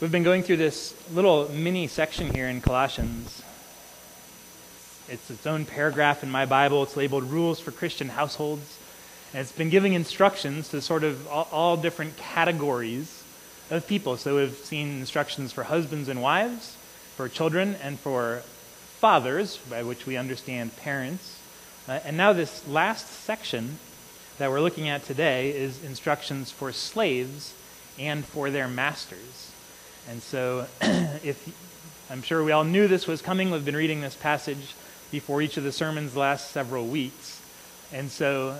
We've been going through this little mini section here in Colossians. It's its own paragraph in my Bible. It's labeled Rules for Christian Households. And it's been giving instructions to sort of all, all different categories of people. So we've seen instructions for husbands and wives, for children, and for fathers, by which we understand parents. Uh, and now, this last section that we're looking at today is instructions for slaves and for their masters. And so, if I'm sure we all knew this was coming, we've been reading this passage before each of the sermons the last several weeks. And so,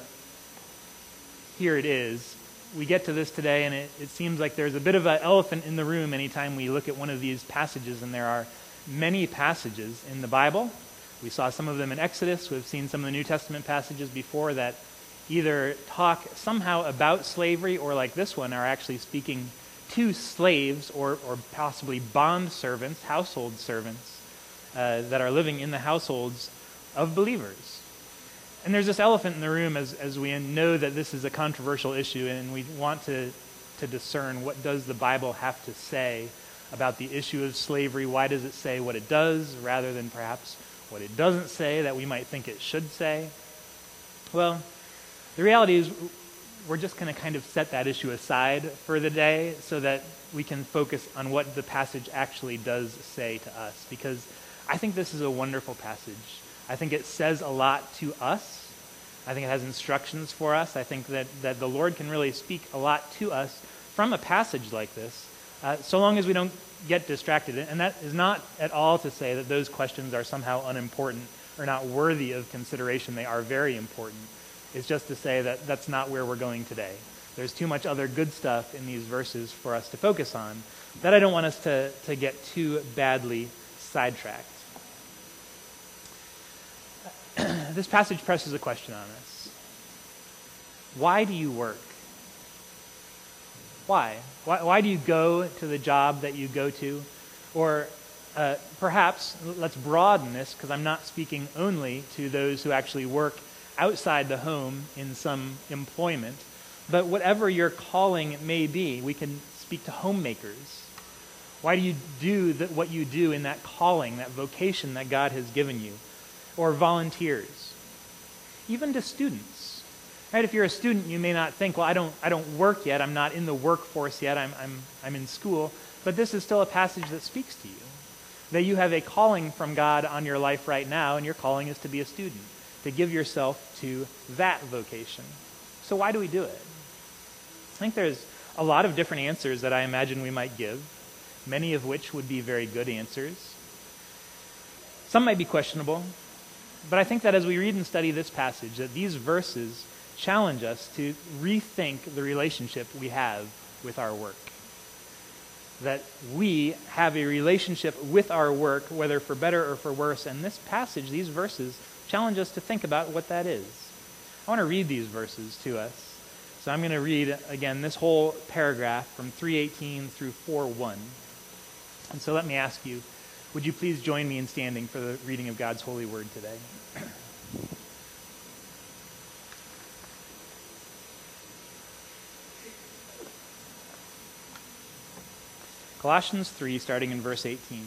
here it is. We get to this today, and it, it seems like there's a bit of an elephant in the room anytime we look at one of these passages, and there are many passages in the Bible. We saw some of them in Exodus. We've seen some of the New Testament passages before that either talk somehow about slavery or, like this one, are actually speaking to slaves or, or possibly bond servants, household servants, uh, that are living in the households of believers. And there's this elephant in the room as, as we know that this is a controversial issue and we want to, to discern what does the Bible have to say about the issue of slavery. Why does it say what it does rather than perhaps what it doesn't say that we might think it should say? Well, the reality is we're just going to kind of set that issue aside for the day so that we can focus on what the passage actually does say to us. Because I think this is a wonderful passage. I think it says a lot to us. I think it has instructions for us. I think that, that the Lord can really speak a lot to us from a passage like this, uh, so long as we don't get distracted. And that is not at all to say that those questions are somehow unimportant or not worthy of consideration. They are very important is just to say that that's not where we're going today. There's too much other good stuff in these verses for us to focus on that I don't want us to, to get too badly sidetracked. this passage presses a question on us Why do you work? Why? Why, why do you go to the job that you go to? Or uh, perhaps, let's broaden this because I'm not speaking only to those who actually work outside the home in some employment. But whatever your calling may be, we can speak to homemakers. Why do you do the, what you do in that calling, that vocation that God has given you? Or volunteers. Even to students. Right? If you're a student, you may not think, well, I don't, I don't work yet. I'm not in the workforce yet. I'm, I'm, I'm in school. But this is still a passage that speaks to you. That you have a calling from God on your life right now, and your calling is to be a student to give yourself to that vocation. So, why do we do it? I think there's a lot of different answers that I imagine we might give, many of which would be very good answers. Some might be questionable, but I think that as we read and study this passage, that these verses challenge us to rethink the relationship we have with our work. That we have a relationship with our work, whether for better or for worse, and this passage, these verses, challenge us to think about what that is. I want to read these verses to us. So I'm going to read again this whole paragraph from 318 through 4:1. And so let me ask you, would you please join me in standing for the reading of God's holy word today? Colossians 3, starting in verse 18.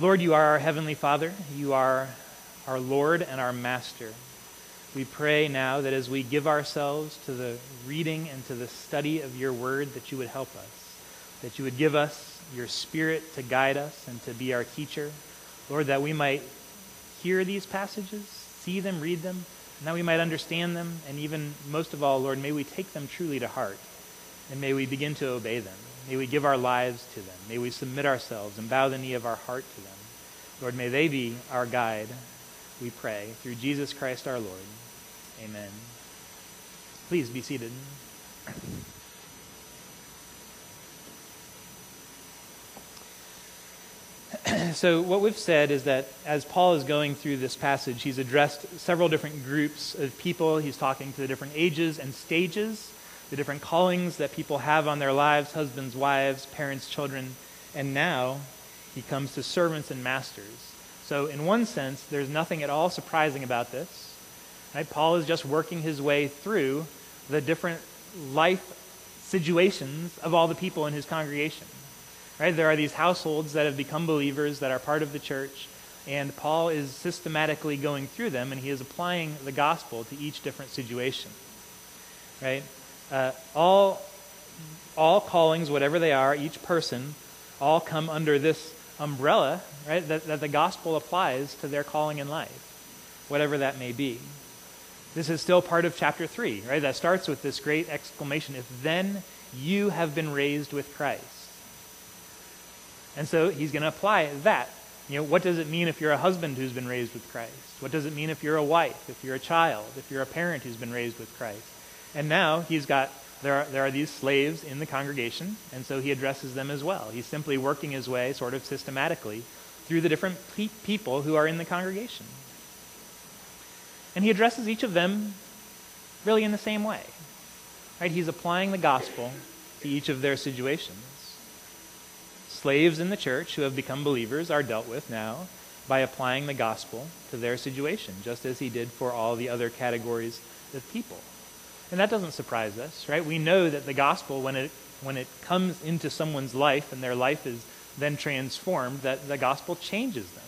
Lord, you are our Heavenly Father. You are our Lord and our Master. We pray now that as we give ourselves to the reading and to the study of your word, that you would help us, that you would give us your Spirit to guide us and to be our teacher. Lord, that we might hear these passages, see them, read them, and that we might understand them, and even most of all, Lord, may we take them truly to heart, and may we begin to obey them. May we give our lives to them. May we submit ourselves and bow the knee of our heart to them. Lord, may they be our guide, we pray, through Jesus Christ our Lord. Amen. Please be seated. so, what we've said is that as Paul is going through this passage, he's addressed several different groups of people. He's talking to the different ages and stages, the different callings that people have on their lives husbands, wives, parents, children. And now he comes to servants and masters. So, in one sense, there's nothing at all surprising about this. Right? Paul is just working his way through the different life situations of all the people in his congregation. Right? There are these households that have become believers that are part of the church, and Paul is systematically going through them, and he is applying the gospel to each different situation. Right? Uh, all, all callings, whatever they are, each person, all come under this umbrella, right? That, that the gospel applies to their calling in life, whatever that may be. This is still part of chapter 3, right? That starts with this great exclamation if then you have been raised with Christ. And so he's going to apply that. You know, what does it mean if you're a husband who's been raised with Christ? What does it mean if you're a wife, if you're a child, if you're a parent who's been raised with Christ? And now he's got there are, there are these slaves in the congregation, and so he addresses them as well. He's simply working his way, sort of systematically, through the different pe- people who are in the congregation. And he addresses each of them really in the same way. Right? He's applying the gospel to each of their situations. Slaves in the church who have become believers are dealt with now by applying the gospel to their situation, just as he did for all the other categories of people. And that doesn't surprise us, right? We know that the gospel, when it, when it comes into someone's life and their life is then transformed, that the gospel changes them.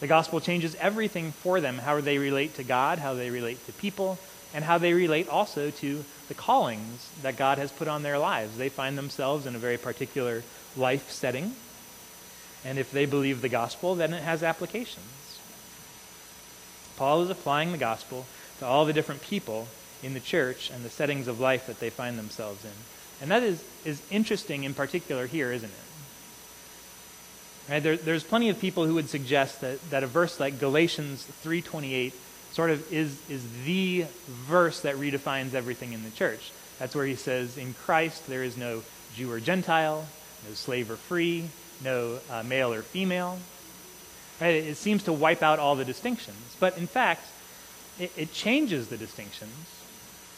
The gospel changes everything for them how they relate to God, how they relate to people, and how they relate also to the callings that God has put on their lives. They find themselves in a very particular life setting. And if they believe the gospel, then it has applications. Paul is applying the gospel to all the different people in the church and the settings of life that they find themselves in. And that is, is interesting in particular here, isn't it? Right? There, there's plenty of people who would suggest that, that a verse like Galatians 3.28 sort of is, is the verse that redefines everything in the church. That's where he says, in Christ there is no Jew or Gentile, no slave or free, no uh, male or female. Right? It, it, seems to wipe out all the distinctions. But in fact, it, it changes the distinctions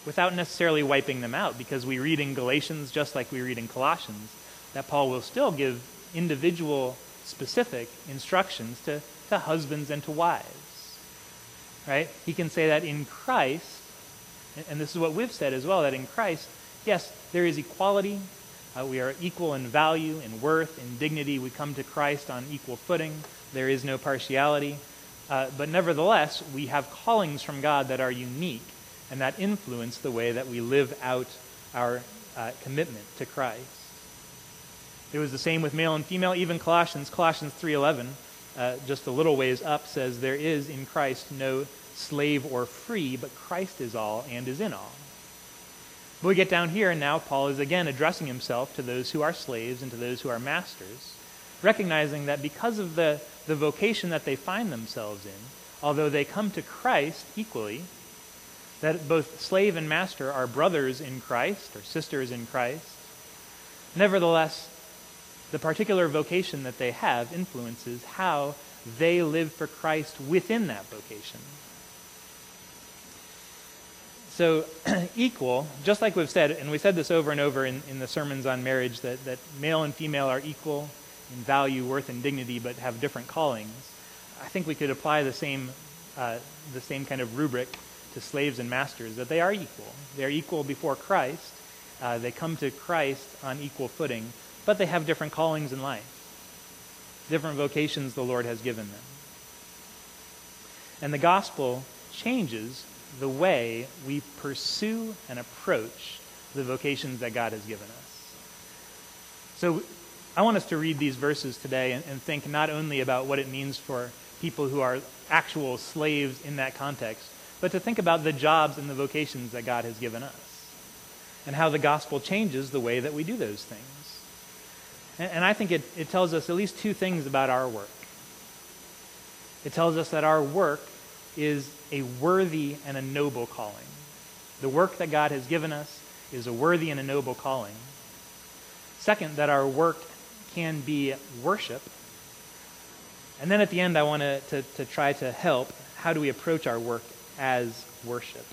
without necessarily wiping them out because we read in Galatians, just like we read in Colossians, that Paul will still give individual specific instructions to, to husbands and to wives. Right? He can say that in Christ, and this is what we've said as well, that in Christ, yes, there is equality uh, we are equal in value, in worth, in dignity. We come to Christ on equal footing. There is no partiality. Uh, but nevertheless, we have callings from God that are unique and that influence the way that we live out our uh, commitment to Christ. It was the same with male and female. Even Colossians, Colossians 3.11, uh, just a little ways up, says, There is in Christ no slave or free, but Christ is all and is in all. But we get down here, and now Paul is again addressing himself to those who are slaves and to those who are masters, recognizing that because of the, the vocation that they find themselves in, although they come to Christ equally, that both slave and master are brothers in Christ or sisters in Christ, nevertheless, the particular vocation that they have influences how they live for Christ within that vocation. So, equal, just like we've said, and we said this over and over in, in the sermons on marriage, that, that male and female are equal in value, worth, and dignity, but have different callings. I think we could apply the same, uh, the same kind of rubric to slaves and masters, that they are equal. They're equal before Christ. Uh, they come to Christ on equal footing, but they have different callings in life, different vocations the Lord has given them. And the gospel changes the way we pursue and approach the vocations that God has given us. So I want us to read these verses today and, and think not only about what it means for people who are actual slaves in that context, but to think about the jobs and the vocations that God has given us and how the gospel changes the way that we do those things. And, and I think it, it tells us at least two things about our work. It tells us that our work is a worthy and a noble calling. The work that God has given us is a worthy and a noble calling. Second, that our work can be worship. And then at the end, I want to, to, to try to help. How do we approach our work as worship?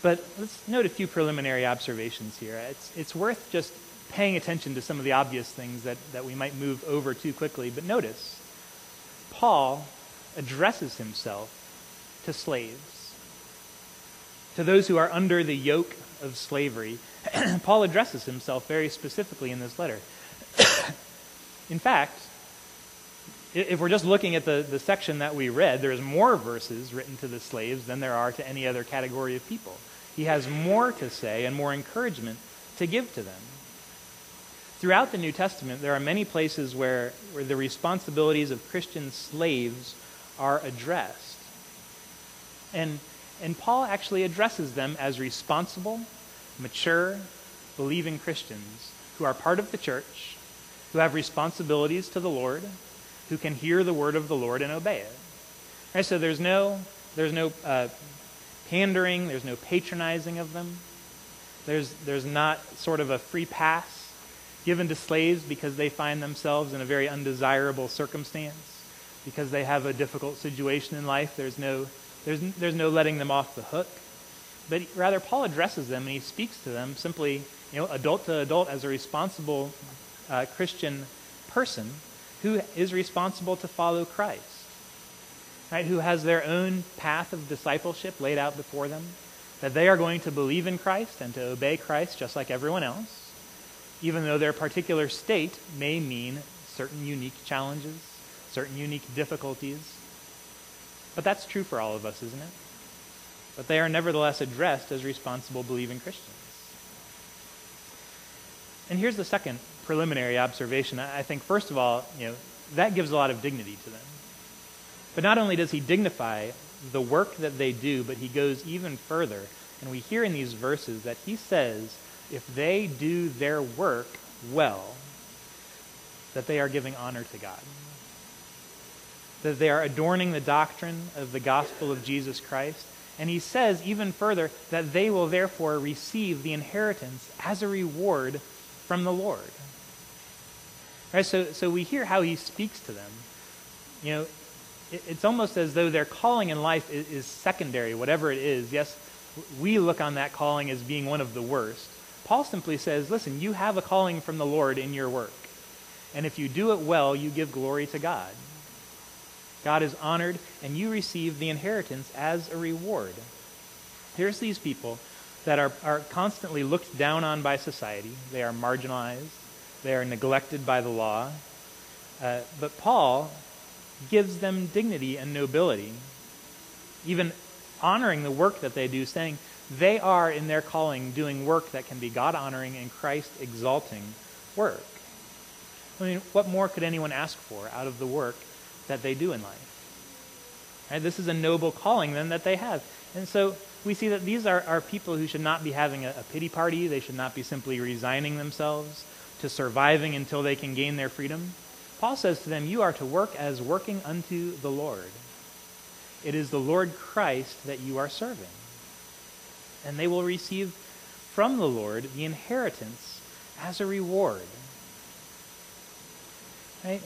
But let's note a few preliminary observations here. It's, it's worth just paying attention to some of the obvious things that, that we might move over too quickly. But notice, Paul addresses himself to slaves, to those who are under the yoke of slavery. Paul addresses himself very specifically in this letter. in fact, if we're just looking at the, the section that we read, there's more verses written to the slaves than there are to any other category of people. He has more to say and more encouragement to give to them. Throughout the New Testament, there are many places where, where the responsibilities of Christian slaves are addressed. And, and Paul actually addresses them as responsible, mature, believing Christians who are part of the church, who have responsibilities to the Lord, who can hear the word of the Lord and obey it. Right, so there's no, there's no uh, pandering, there's no patronizing of them. There's, there's not sort of a free pass given to slaves because they find themselves in a very undesirable circumstance, because they have a difficult situation in life. There's no, there's, there's no letting them off the hook. But rather, Paul addresses them and he speaks to them simply, you know, adult to adult as a responsible uh, Christian person who is responsible to follow Christ, right? Who has their own path of discipleship laid out before them, that they are going to believe in Christ and to obey Christ just like everyone else, even though their particular state may mean certain unique challenges, certain unique difficulties. But that's true for all of us, isn't it? But they are nevertheless addressed as responsible believing Christians. And here's the second preliminary observation. I think, first of all, you know, that gives a lot of dignity to them. But not only does he dignify the work that they do, but he goes even further. And we hear in these verses that he says, if they do their work well, that they are giving honor to God. That they are adorning the doctrine of the gospel of Jesus Christ. And he says even further that they will therefore receive the inheritance as a reward from the Lord. Right, so, so we hear how he speaks to them. You know, it, it's almost as though their calling in life is, is secondary, whatever it is. Yes, we look on that calling as being one of the worst. Paul simply says, listen, you have a calling from the Lord in your work. And if you do it well, you give glory to God. God is honored, and you receive the inheritance as a reward. Here's these people that are, are constantly looked down on by society. They are marginalized. They are neglected by the law. Uh, but Paul gives them dignity and nobility, even honoring the work that they do, saying they are, in their calling, doing work that can be God honoring and Christ exalting work. I mean, what more could anyone ask for out of the work that they do in life? Right? This is a noble calling, then, that they have. And so we see that these are, are people who should not be having a, a pity party. They should not be simply resigning themselves to surviving until they can gain their freedom. Paul says to them, You are to work as working unto the Lord. It is the Lord Christ that you are serving. And they will receive from the Lord the inheritance as a reward. Right?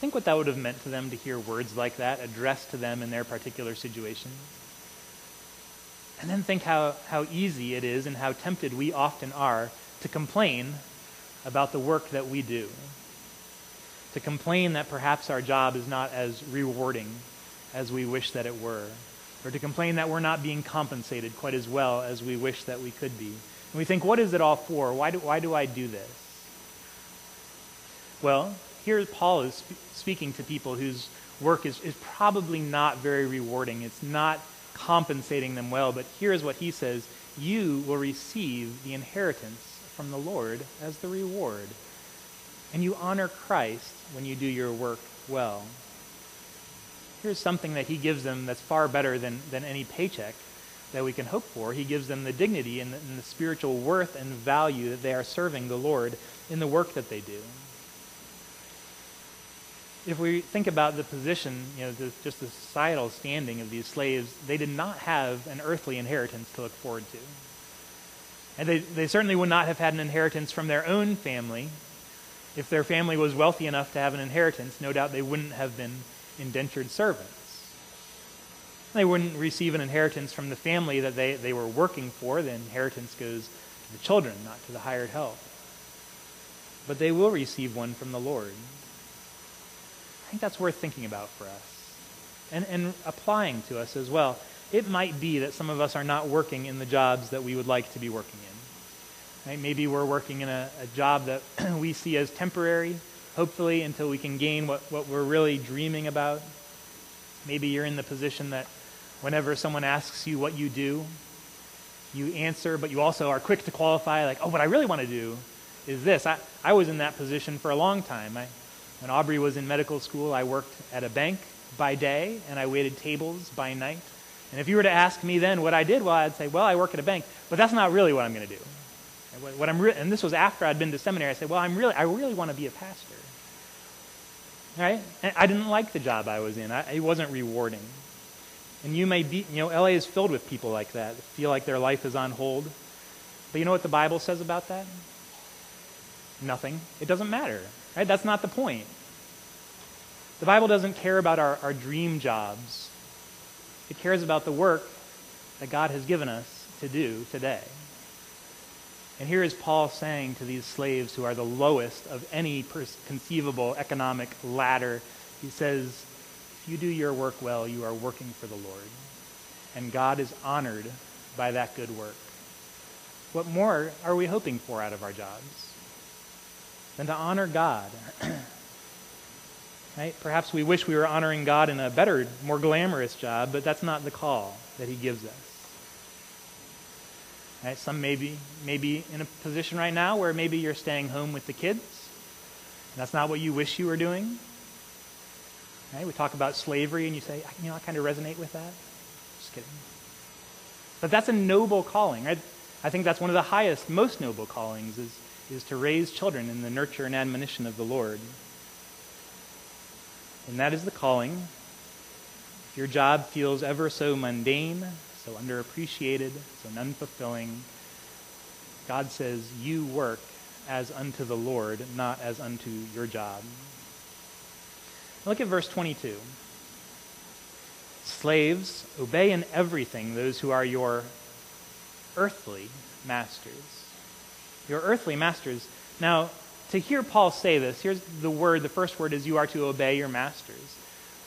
Think what that would have meant to them to hear words like that addressed to them in their particular situation. And then think how, how easy it is and how tempted we often are to complain about the work that we do, to complain that perhaps our job is not as rewarding as we wish that it were, or to complain that we're not being compensated quite as well as we wish that we could be. And we think, what is it all for? Why do, why do I do this? Well, here Paul is sp- speaking to people whose work is, is probably not very rewarding. It's not compensating them well, but here's what he says You will receive the inheritance from the Lord as the reward. And you honor Christ when you do your work well. Here's something that he gives them that's far better than, than any paycheck that we can hope for. He gives them the dignity and the, and the spiritual worth and value that they are serving the Lord in the work that they do if we think about the position, you know, the, just the societal standing of these slaves, they did not have an earthly inheritance to look forward to. And they, they certainly would not have had an inheritance from their own family. If their family was wealthy enough to have an inheritance, no doubt they wouldn't have been indentured servants. They wouldn't receive an inheritance from the family that they, they were working for. The inheritance goes to the children, not to the hired help. But they will receive one from the Lord I think that's worth thinking about for us and, and applying to us as well. It might be that some of us are not working in the jobs that we would like to be working in. Right? Maybe we're working in a, a job that we see as temporary, hopefully, until we can gain what, what we're really dreaming about. Maybe you're in the position that whenever someone asks you what you do, you answer, but you also are quick to qualify, like, oh, what I really want to do is this. I, I was in that position for a long time. I, when Aubrey was in medical school, I worked at a bank by day and I waited tables by night. And if you were to ask me then what I did, well, I'd say, well, I work at a bank, but that's not really what I'm going to do. What I'm re- and this was after I'd been to seminary. I said, well, I'm really, I really want to be a pastor. Right? And I didn't like the job I was in. I, it wasn't rewarding. And you may be, you know, LA is filled with people like that, feel like their life is on hold. But you know what the Bible says about that? Nothing. It doesn't matter. Right? That's not the point. The Bible doesn't care about our, our dream jobs. It cares about the work that God has given us to do today. And here is Paul saying to these slaves who are the lowest of any conceivable economic ladder, he says, If you do your work well, you are working for the Lord. And God is honored by that good work. What more are we hoping for out of our jobs? than to honor God. right? Perhaps we wish we were honoring God in a better, more glamorous job, but that's not the call that He gives us. Right? Some may be, may be in a position right now where maybe you're staying home with the kids. That's not what you wish you were doing. Right? We talk about slavery, and you say, you know, I kind of resonate with that. Just kidding. But that's a noble calling, right? I think that's one of the highest, most noble callings is is to raise children in the nurture and admonition of the Lord. And that is the calling. If your job feels ever so mundane, so underappreciated, so unfulfilling, God says, You work as unto the Lord, not as unto your job. Look at verse 22. Slaves, obey in everything those who are your earthly masters your earthly masters. Now, to hear Paul say this, here's the word, the first word is you are to obey your masters.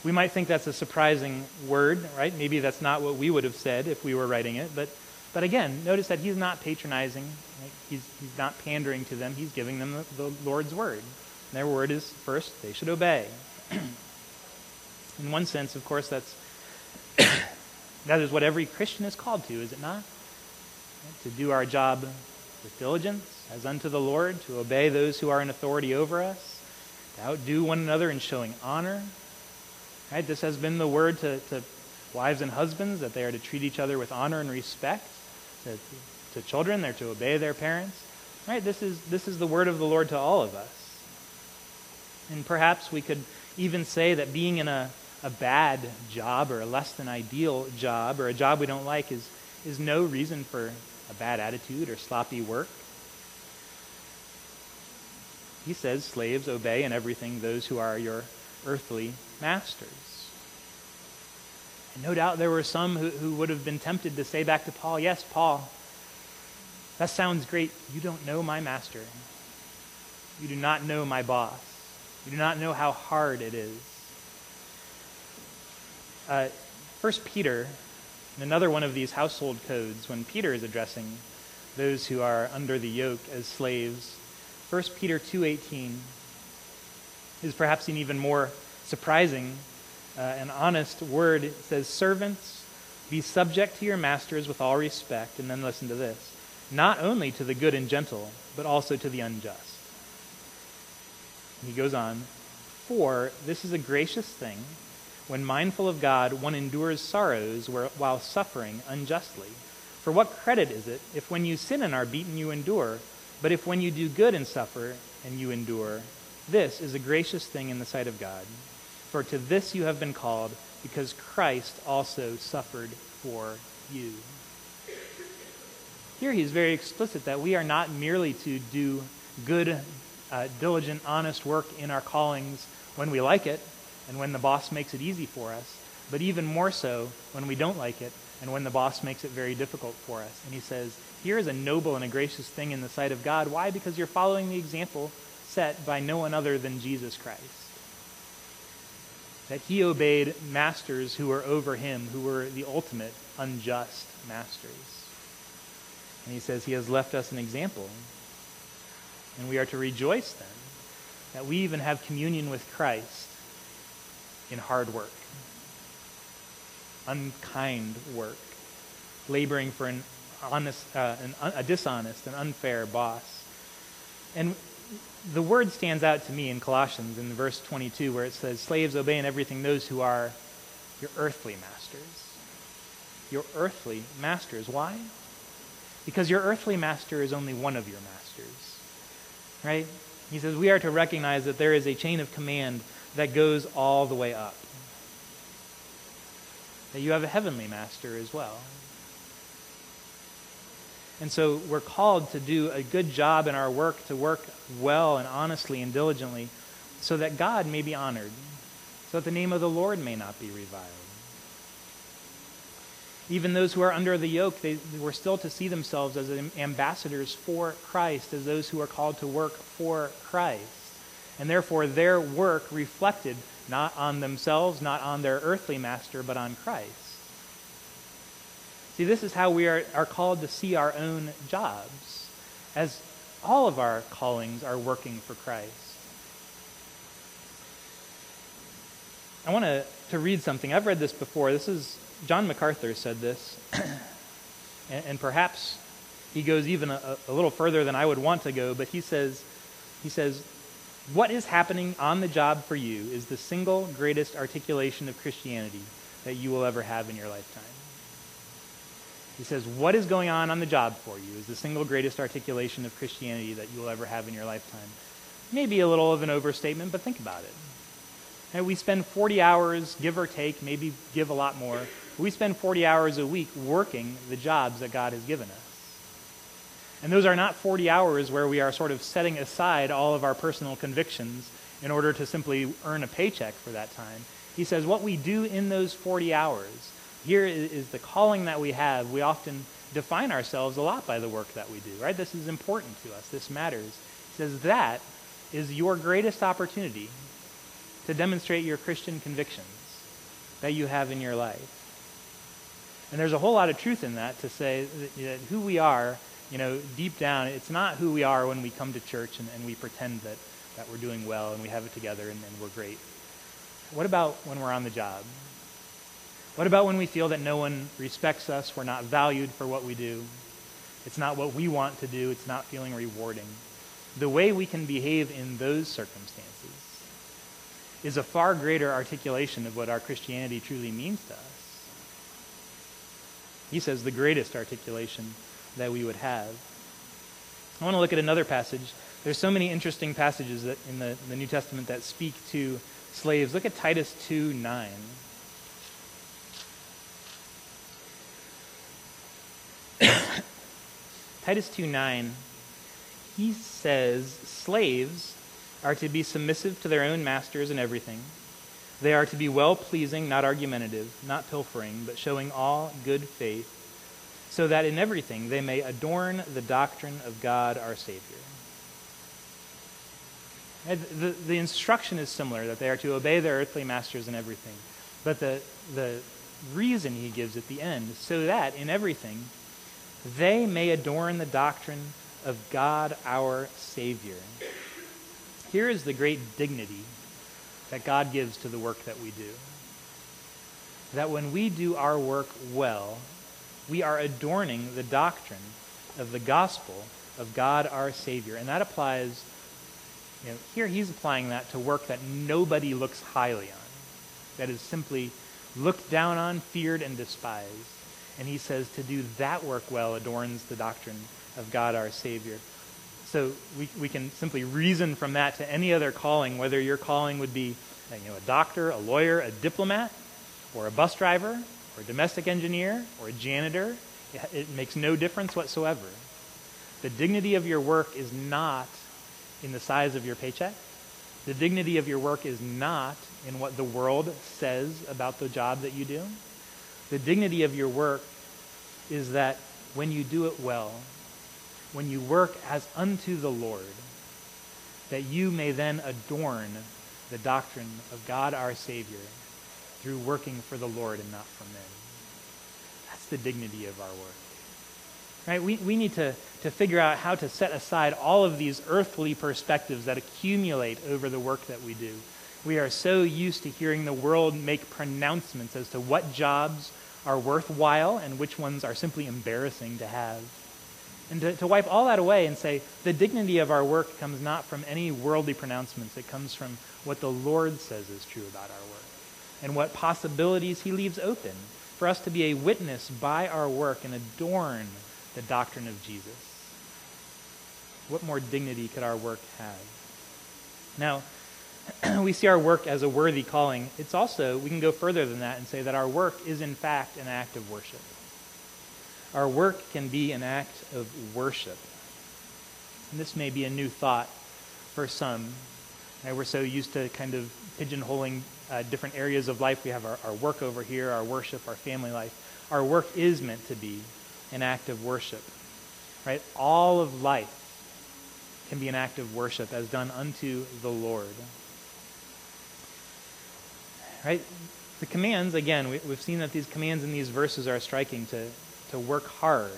We might think that's a surprising word, right? Maybe that's not what we would have said if we were writing it. But, but again, notice that he's not patronizing. Right? He's, he's not pandering to them. He's giving them the, the Lord's word. And their word is first, they should obey. In one sense, of course, that's that is what every Christian is called to, is it not? To do our job with diligence as unto the Lord, to obey those who are in authority over us, to outdo one another in showing honor. Right? This has been the word to, to wives and husbands that they are to treat each other with honor and respect. To, to children, they're to obey their parents. Right? This is, this is the word of the Lord to all of us. And perhaps we could even say that being in a, a bad job or a less than ideal job or a job we don't like is, is no reason for a bad attitude or sloppy work. He says, Slaves, obey in everything those who are your earthly masters. And no doubt there were some who, who would have been tempted to say back to Paul, Yes, Paul, that sounds great. You don't know my master. You do not know my boss. You do not know how hard it is. Uh, 1 Peter and another one of these household codes, when Peter is addressing those who are under the yoke as slaves, 1 Peter 2.18 is perhaps an even more surprising uh, and honest word. It says, Servants, be subject to your masters with all respect. And then listen to this not only to the good and gentle, but also to the unjust. He goes on, For this is a gracious thing. When mindful of God, one endures sorrows while suffering unjustly. For what credit is it if when you sin and are beaten you endure? But if when you do good and suffer and you endure, this is a gracious thing in the sight of God. For to this you have been called, because Christ also suffered for you. Here he is very explicit that we are not merely to do good, uh, diligent, honest work in our callings when we like it and when the boss makes it easy for us, but even more so when we don't like it and when the boss makes it very difficult for us. And he says, Here is a noble and a gracious thing in the sight of God. Why? Because you're following the example set by no one other than Jesus Christ. That he obeyed masters who were over him, who were the ultimate unjust masters. And he says he has left us an example. And we are to rejoice then that we even have communion with Christ in hard work, unkind work, laboring for an honest, uh, an, a dishonest, and unfair boss. And the word stands out to me in Colossians in verse 22 where it says, Slaves, obey in everything those who are your earthly masters. Your earthly masters. Why? Because your earthly master is only one of your masters. Right? He says we are to recognize that there is a chain of command that goes all the way up. That you have a heavenly master as well. And so we're called to do a good job in our work, to work well and honestly and diligently, so that God may be honored, so that the name of the Lord may not be reviled. Even those who are under the yoke, they, were still to see themselves as ambassadors for Christ, as those who are called to work for Christ. And therefore, their work reflected not on themselves, not on their earthly master, but on Christ. See, this is how we are, are called to see our own jobs, as all of our callings are working for Christ. I want to, to read something. I've read this before. This is John MacArthur said this, and, and, perhaps he goes even a, a little further than I would want to go, but he says, he says, what is happening on the job for you is the single greatest articulation of Christianity that you will ever have in your lifetime. He says, What is going on on the job for you is the single greatest articulation of Christianity that you will ever have in your lifetime. Maybe a little of an overstatement, but think about it. And we spend 40 hours, give or take, maybe give a lot more, we spend 40 hours a week working the jobs that God has given us. And those are not 40 hours where we are sort of setting aside all of our personal convictions in order to simply earn a paycheck for that time. He says what we do in those 40 hours, here is the calling that we have. We often define ourselves a lot by the work that we do, right? This is important to us. This matters. He says that is your greatest opportunity to demonstrate your Christian convictions that you have in your life. And there's a whole lot of truth in that to say that, that who we are, you know, deep down, it's not who we are when we come to church and, and we pretend that, that we're doing well and we have it together and, and we're great. What about when we're on the job? What about when we feel that no one respects us, we're not valued for what we do? It's not what we want to do, it's not feeling rewarding. The way we can behave in those circumstances is a far greater articulation of what our Christianity truly means to us. He says the greatest articulation that we would have. I want to look at another passage. There's so many interesting passages in the, the New Testament that speak to slaves. Look at Titus 2 9. Titus 2 9, he says, Slaves are to be submissive to their own masters in everything they are to be well pleasing, not argumentative, not pilfering, but showing all good faith, so that in everything they may adorn the doctrine of God our Savior. The, the instruction is similar, that they are to obey their earthly masters in everything. But the, the reason he gives at the end, so that in everything they may adorn the doctrine of God our Savior. Here is the great dignity that God gives to the work that we do. That when we do our work well, we are adorning the doctrine of the gospel of God our Savior. And that applies, you know, here he's applying that to work that nobody looks highly on, that is simply looked down on, feared, and despised. And he says to do that work well adorns the doctrine of God our Savior. So we, we can simply reason from that to any other calling, whether your calling would be you know, a doctor, a lawyer, a diplomat, or a bus driver, or a domestic engineer, or a janitor. It, it makes no difference whatsoever. The dignity of your work is not in the size of your paycheck. The dignity of your work is not in what the world says about the job that you do. The dignity of your work is that when you do it well, when you work as unto the Lord, that you may then adorn the doctrine of God our Savior through working for the Lord and not for men. That's the dignity of our work. Right? We, we need to, to figure out how to set aside all of these earthly perspectives that accumulate over the work that we do. We are so used to hearing the world make pronouncements as to what jobs are worthwhile and which ones are simply embarrassing to have. And to, to wipe all that away and say, the dignity of our work comes not from any worldly pronouncements, it comes from what the Lord says is true about our work and what possibilities he leaves open for us to be a witness by our work and adorn the doctrine of Jesus. What more dignity could our work have? Now, we see our work as a worthy calling. It's also, we can go further than that and say that our work is in fact an act of worship. Our work can be an act of worship. And this may be a new thought for some. we're so used to kind of pigeonholing uh, different areas of life. We have our, our work over here, our worship, our family life. Our work is meant to be an act of worship. Right? All of life can be an act of worship as done unto the Lord. Right? The commands, again, we, have seen that these commands in these verses are striking to, to work hard.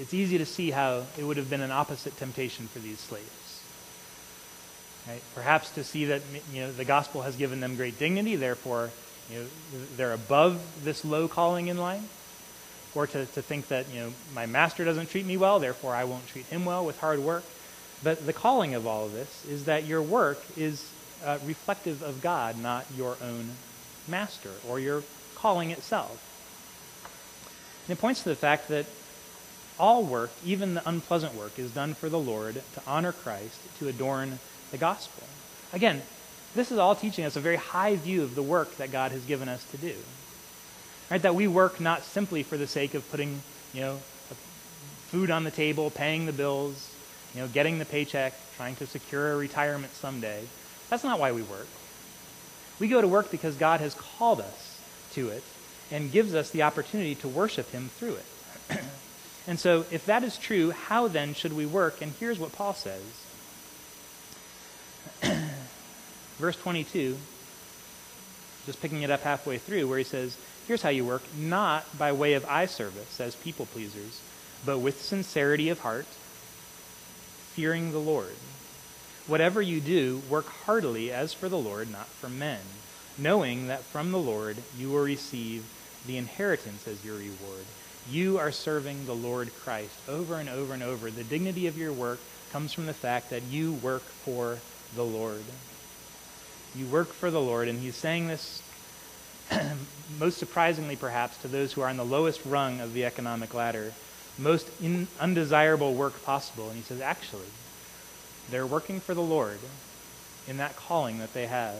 It's easy to see how it would have been an opposite temptation for these slaves. Right? Perhaps to see that you know, the gospel has given them great dignity, therefore you know, they're above this low calling in line. Or to, to think that you know, my master doesn't treat me well, therefore I won't treat him well with hard work. But the calling of all of this is that your work is uh, reflective of God, not your own master or your calling itself. And it points to the fact that all work, even the unpleasant work, is done for the Lord to honor Christ, to adorn the gospel. Again, this is all teaching us a very high view of the work that God has given us to do. Right? That we work not simply for the sake of putting, you know, food on the table, paying the bills, you know, getting the paycheck, trying to secure a retirement someday. That's not why we work. We go to work because God has called us to it and gives us the opportunity to worship Him through it. and so, if that is true, how then should we work? And here's what Paul says Verse 22, just picking it up halfway through, where he says, Here's how you work, not by way of eye service as people pleasers, but with sincerity of heart, fearing the Lord. Whatever you do, work heartily as for the Lord, not for men, knowing that from the Lord you will receive the inheritance as your reward. You are serving the Lord Christ over and over and over. The dignity of your work comes from the fact that you work for the Lord. You work for the Lord, and he's saying this most surprisingly, perhaps, to those who are on the lowest rung of the economic ladder, most in, undesirable work possible. And he says, actually, they're working for the Lord in that calling that they have.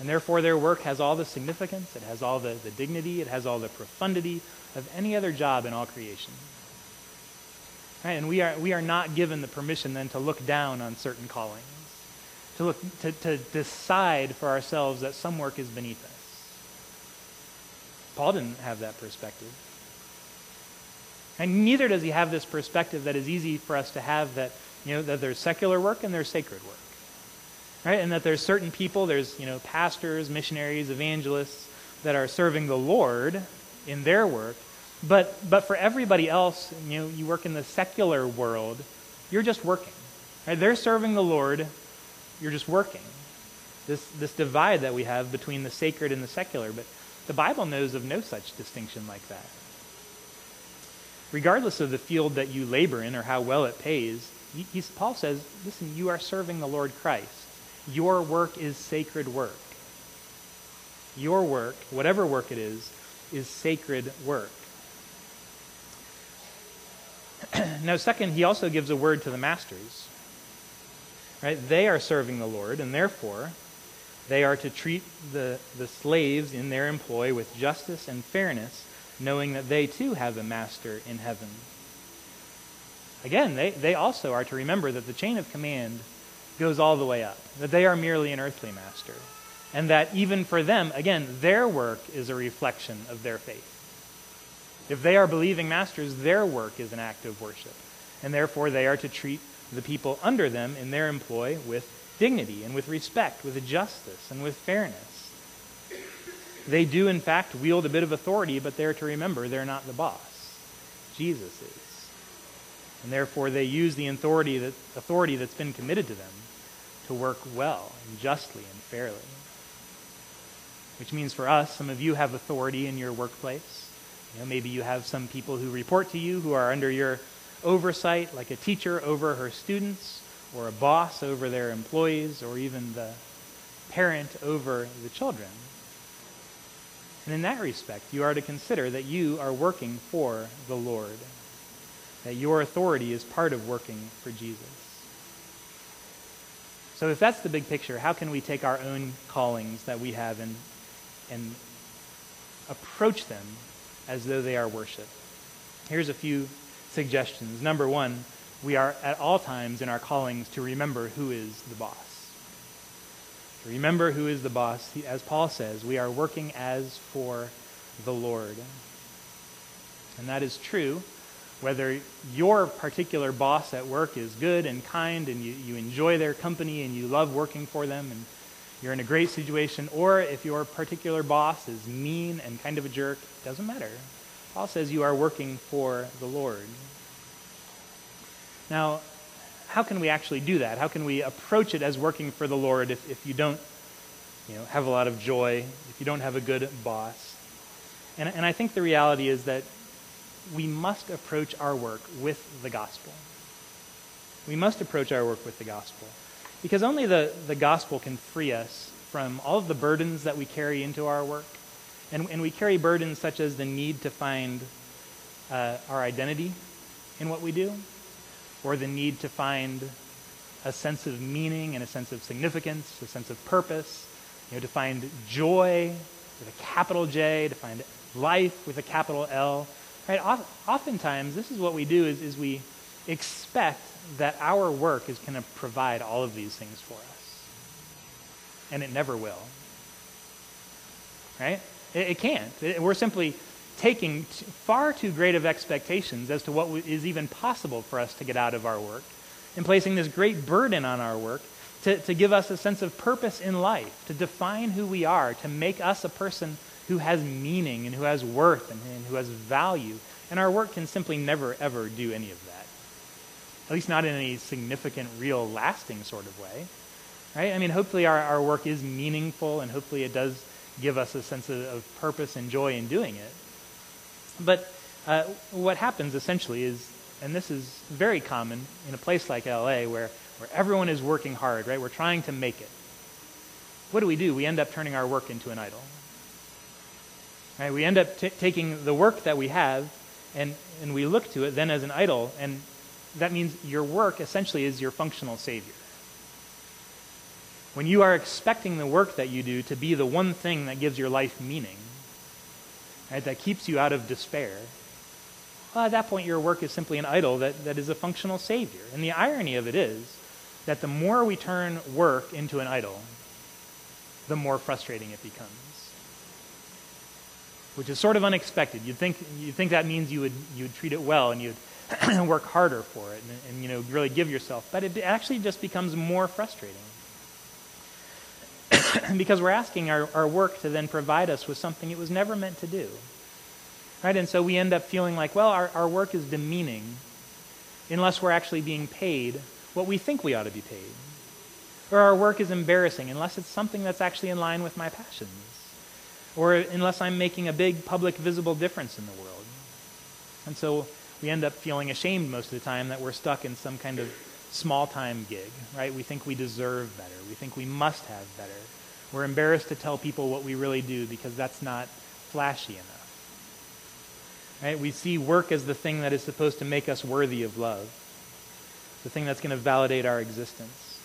And therefore, their work has all the significance, it has all the, the dignity, it has all the profundity of any other job in all creation. Right? And we are, we are not given the permission then to look down on certain callings, to, look, to, to decide for ourselves that some work is beneath us. Paul didn't have that perspective. And neither does he have this perspective that is easy for us to have that you know, that there's secular work and there's sacred work. Right? And that there's certain people, there's, you know, pastors, missionaries, evangelists that are serving the Lord in their work. But but for everybody else, you know, you work in the secular world, you're just working. Right? They're serving the Lord, you're just working. This this divide that we have between the sacred and the secular, but the Bible knows of no such distinction like that. regardless of the field that you labor in or how well it pays, he, Paul says, listen, you are serving the Lord Christ. Your work is sacred work. Your work, whatever work it is, is sacred work. now, second, he also gives a word to the masters. Right? They are serving the Lord, and therefore, they are to treat the, the slaves in their employ with justice and fairness, knowing that they too have a master in heaven. Again, they, they also are to remember that the chain of command goes all the way up, that they are merely an earthly master, and that even for them, again, their work is a reflection of their faith. If they are believing masters, their work is an act of worship, and therefore they are to treat the people under them in their employ with dignity and with respect, with justice and with fairness. They do, in fact, wield a bit of authority, but they're to remember they're not the boss. Jesus is. And therefore, they use the authority, that, authority that's been committed to them to work well and justly and fairly. Which means for us, some of you have authority in your workplace. You know, maybe you have some people who report to you who are under your oversight, like a teacher over her students, or a boss over their employees, or even the parent over the children. And in that respect, you are to consider that you are working for the Lord, that your authority is part of working for Jesus. So, if that's the big picture, how can we take our own callings that we have and, and approach them as though they are worship? Here's a few suggestions. Number one, we are at all times in our callings to remember who is the boss. To remember who is the boss. As Paul says, we are working as for the Lord. And that is true whether your particular boss at work is good and kind and you, you enjoy their company and you love working for them and you're in a great situation, or if your particular boss is mean and kind of a jerk, it doesn't matter. Paul says you are working for the Lord. Now, how can we actually do that? How can we approach it as working for the Lord if, if you don't you know, have a lot of joy, if you don't have a good boss? And, and I think the reality is that we must approach our work with the gospel. We must approach our work with the gospel. Because only the, the gospel can free us from all of the burdens that we carry into our work. And, and we carry burdens such as the need to find uh, our identity in what we do, or the need to find a sense of meaning and a sense of significance, a sense of purpose, you know, to find joy with a capital J, to find life with a capital L. Right? Oftentimes, this is what we do is, is we expect that our work is going to provide all of these things for us. And it never will. Right? It, it can't. It, we're simply taking t- far too great of expectations as to what w- is even possible for us to get out of our work and placing this great burden on our work to, to give us a sense of purpose in life, to define who we are, to make us a person who has meaning and who has worth and, and who has value. And our work can simply never, ever do any of that. At least not in any significant, real, lasting sort of way. Right? I mean, hopefully our, our work is meaningful and hopefully it does give us a sense of, of purpose and joy in doing it. But uh, what happens essentially is, and this is very common in a place like LA where, where everyone is working hard, right? We're trying to make it. What do we do? We end up turning our work into an idol. Right? We end up t- taking the work that we have and, and we look to it then as an idol, and that means your work essentially is your functional savior. When you are expecting the work that you do to be the one thing that gives your life meaning, right, that keeps you out of despair, well, at that point, your work is simply an idol that, that is a functional savior. And the irony of it is that the more we turn work into an idol, the more frustrating it becomes. Which is sort of unexpected. You'd think, you'd think that means you would, you would treat it well and you'd work harder for it and, and you know, really give yourself. But it actually just becomes more frustrating. because we're asking our, our work to then provide us with something it was never meant to do. Right? And so we end up feeling like, well, our, our work is demeaning unless we're actually being paid what we think we ought to be paid. Or our work is embarrassing unless it's something that's actually in line with my passions. Or unless I'm making a big public visible difference in the world. And so we end up feeling ashamed most of the time that we're stuck in some kind of small time gig, right? We think we deserve better. We think we must have better. We're embarrassed to tell people what we really do because that's not flashy enough. Right? We see work as the thing that is supposed to make us worthy of love, the thing that's going to validate our existence.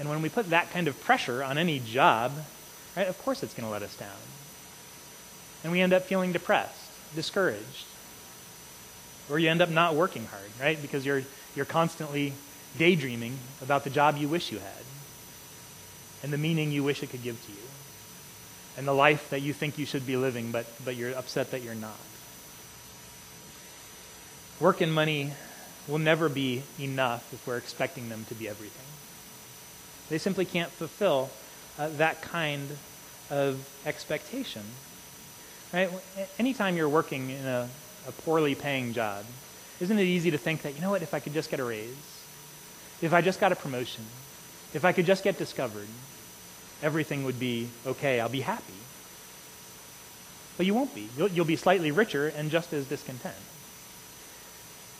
And when we put that kind of pressure on any job, right, of course it's going to let us down. And we end up feeling depressed, discouraged. Or you end up not working hard, right? Because you're, you're constantly daydreaming about the job you wish you had and the meaning you wish it could give to you and the life that you think you should be living, but, but you're upset that you're not. Work and money will never be enough if we're expecting them to be everything. They simply can't fulfill uh, that kind of expectation. Right? Anytime you're working in a, a poorly paying job, isn't it easy to think that, you know what, if I could just get a raise, if I just got a promotion, if I could just get discovered, everything would be okay. I'll be happy. But you won't be. You'll, you'll be slightly richer and just as discontent.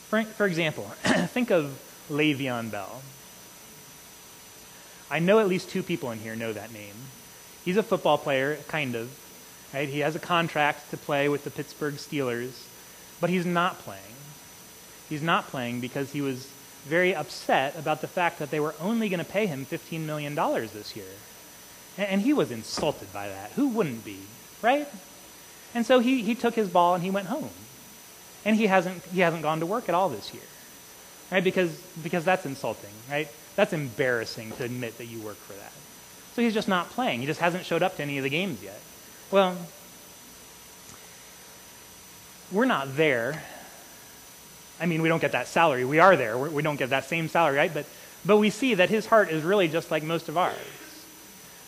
For, for example, think of Le'Veon Bell. I know at least two people in here know that name. He's a football player, kind of. Right? He has a contract to play with the Pittsburgh Steelers, but he's not playing. He's not playing because he was very upset about the fact that they were only going to pay him $15 million this year. And he was insulted by that. Who wouldn't be, right? And so he, he took his ball and he went home. And he hasn't, he hasn't gone to work at all this year, right? Because, because that's insulting, right? That's embarrassing to admit that you work for that. So he's just not playing. He just hasn't showed up to any of the games yet. Well, we're not there. I mean, we don't get that salary. We are there. We do not get that same salary, right? But, but we see that his heart is really just like most of ours.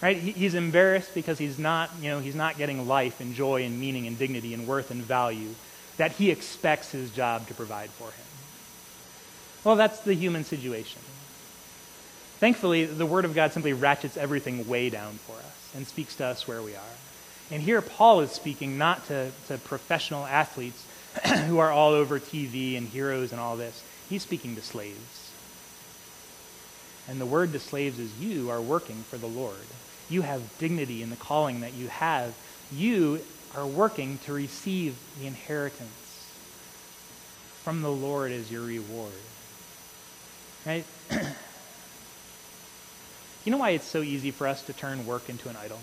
Right? He, he's embarrassed because he's not, you know, he's not getting life and joy and meaning and dignity and worth and value that he expects his job to provide for him. Well, that's the human situation. Thankfully, the Word of God simply ratchets everything way down for us and speaks to us where we are. And here, Paul is speaking not to, to professional athletes who are all over TV and heroes and all this. He's speaking to slaves. And the word to slaves is you are working for the Lord. You have dignity in the calling that you have. You are working to receive the inheritance from the Lord as your reward. Right? you know why it's so easy for us to turn work into an idol?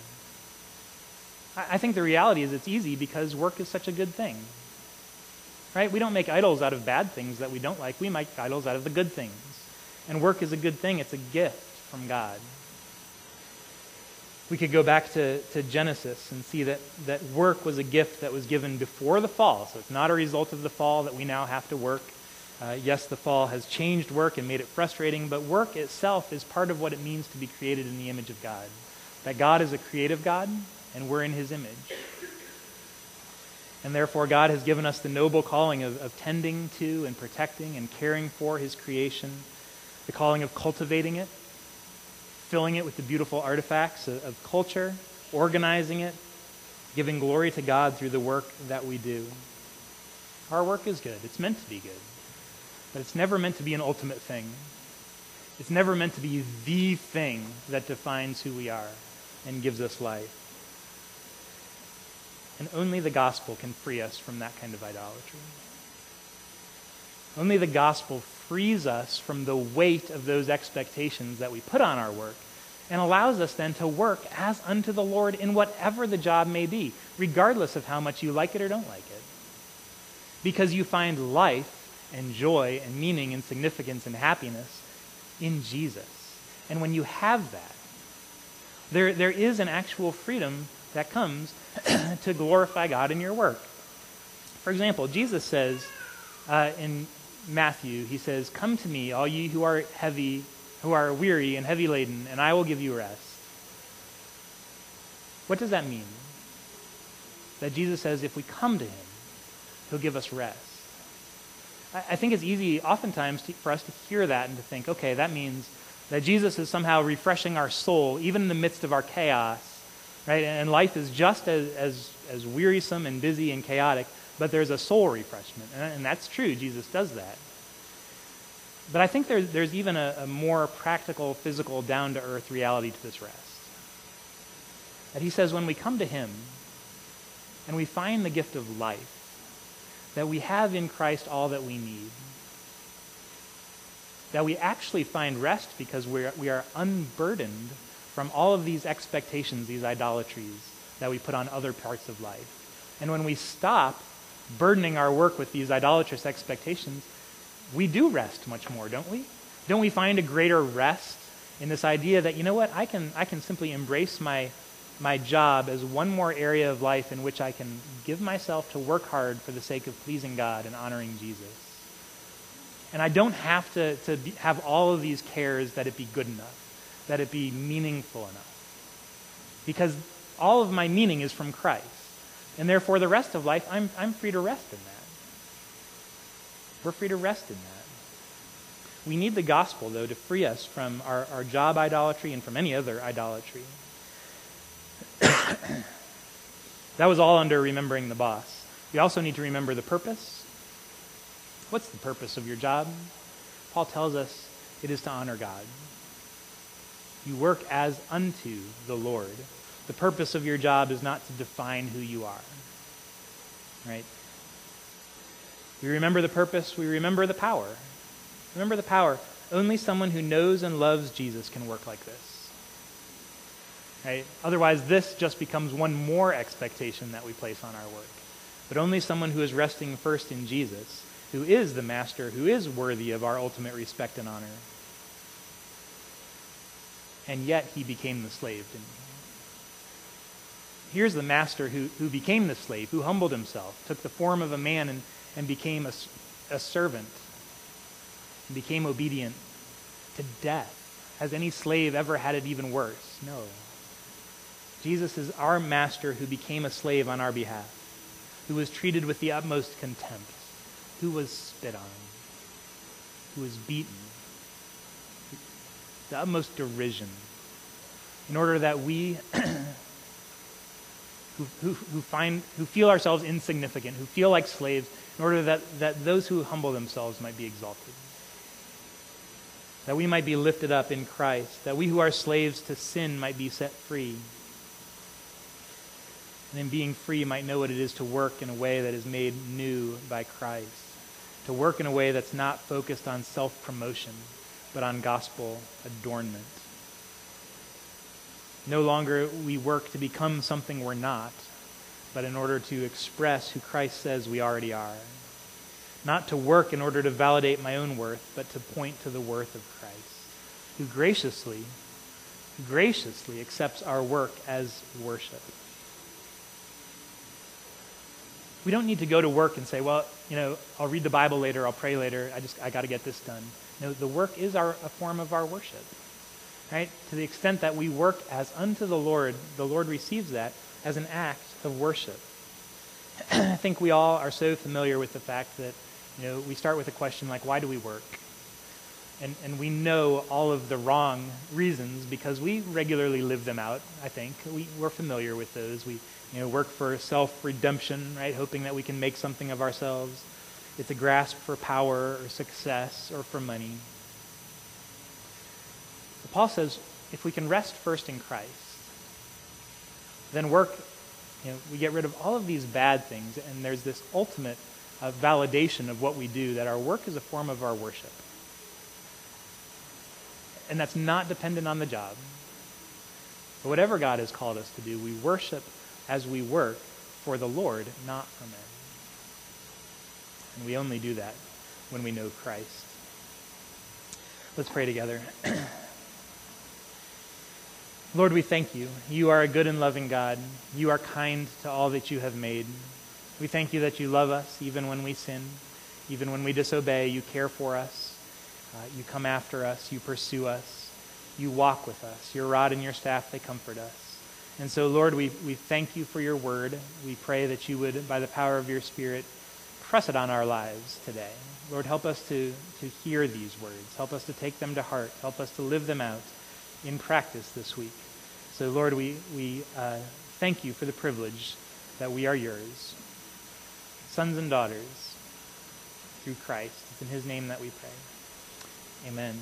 I think the reality is it's easy because work is such a good thing. Right? We don't make idols out of bad things that we don't like. We make idols out of the good things. And work is a good thing. It's a gift from God. We could go back to, to Genesis and see that, that work was a gift that was given before the fall. So it's not a result of the fall that we now have to work. Uh, yes, the fall has changed work and made it frustrating, but work itself is part of what it means to be created in the image of God. That God is a creative God, and we're in his image. And therefore, God has given us the noble calling of, of tending to and protecting and caring for his creation, the calling of cultivating it, filling it with the beautiful artifacts of, of culture, organizing it, giving glory to God through the work that we do. Our work is good. It's meant to be good. But it's never meant to be an ultimate thing. It's never meant to be the thing that defines who we are and gives us life. And only the gospel can free us from that kind of idolatry. Only the gospel frees us from the weight of those expectations that we put on our work and allows us then to work as unto the Lord in whatever the job may be, regardless of how much you like it or don't like it. Because you find life and joy and meaning and significance and happiness in Jesus. And when you have that, there, there is an actual freedom that comes to glorify God in your work. For example, Jesus says uh, in Matthew, he says, Come to me, all ye who are heavy, who are weary and heavy laden, and I will give you rest. What does that mean? That Jesus says if we come to him, he'll give us rest. I, think it's easy oftentimes to, for us to hear that and to think, okay, that means that Jesus is somehow refreshing our soul, even in the midst of our chaos, right? And life is just as, as, as wearisome and busy and chaotic, but there's a soul refreshment. And, that's true. Jesus does that. But I think there's, there's even a, a more practical, physical, down to earth reality to this rest. That he says when we come to him and we find the gift of life, that we have in Christ all that we need. That we actually find rest because we're, we are unburdened from all of these expectations, these idolatries that we put on other parts of life. And when we stop burdening our work with these idolatrous expectations, we do rest much more, don't we? Don't we find a greater rest in this idea that, you know what, I can, I can simply embrace my, my job as one more area of life in which I can give myself to work hard for the sake of pleasing God and honoring Jesus. And I don't have to, to be, have all of these cares that it be good enough, that it be meaningful enough. Because all of my meaning is from Christ. And therefore, the rest of life, I'm, I'm free to rest in that. We're free to rest in that. We need the gospel, though, to free us from our, our job idolatry and from any other idolatry. that was all under remembering the boss. We also need to remember the purpose. What's the purpose of your job? Paul tells us it is to honor God. You work as unto the Lord. The purpose of your job is not to define who you are. Right? We remember the purpose, we remember the power. Remember the power. Only someone who knows and loves Jesus can work like this. Right? Otherwise, this just becomes one more expectation that we place on our work. But only someone who is resting first in Jesus, who is the master, who is worthy of our ultimate respect and honor. And yet he became the slave, didn't he? Here's the master who, who became the slave, who humbled himself, took the form of a man, and and became a, a servant and became obedient to death. Has any slave ever had it even worse? No. Jesus is our master who became a slave on our behalf, who was treated with the utmost contempt, who was spit on, who was beaten, the utmost derision, in order that we who, who, who, find, who feel ourselves insignificant, who feel like slaves, in order that, that those who humble themselves might be exalted. That we might be lifted up in Christ, that we who are slaves to sin might be set free. And in being free, might know what it is to work in a way that is made new by Christ. To work in a way that's not focused on self promotion, but on gospel adornment. No longer we work to become something we're not, but in order to express who Christ says we already are. Not to work in order to validate my own worth, but to point to the worth of Christ, who graciously, graciously accepts our work as worship. We don't need to go to work and say, well, you know, I'll read the Bible later, I'll pray later, I just I got to get this done. No, the work is our, a form of our worship. Right? To the extent that we work as unto the Lord, the Lord receives that as an act of worship. I think we all are so familiar with the fact that, you know, we start with a question like, why do we work? And, and we know all of the wrong reasons because we regularly live them out, I think. We, we're familiar with those. We you know, work for self-redemption, right, hoping that we can make something of ourselves. It's a grasp for power or success or for money. But Paul says if we can rest first in Christ, then work, you know, we get rid of all of these bad things, and there's this ultimate uh, validation of what we do that our work is a form of our worship. And that's not dependent on the job. But whatever God has called us to do, we worship as we work for the Lord, not for men. And we only do that when we know Christ. Let's pray together. Lord, we thank you. You are a good and loving God. You are kind to all that you have made. We thank you that you love us even when we sin, even when we disobey. You care for us. Uh, you come after us. You pursue us. You walk with us. Your rod and your staff, they comfort us. And so, Lord, we, we thank you for your word. We pray that you would, by the power of your Spirit, press it on our lives today. Lord, help us to, to hear these words. Help us to take them to heart. Help us to live them out in practice this week. So, Lord, we, we uh, thank you for the privilege that we are yours. sons and daughters through Christ. It's in his name that we pray. Amen.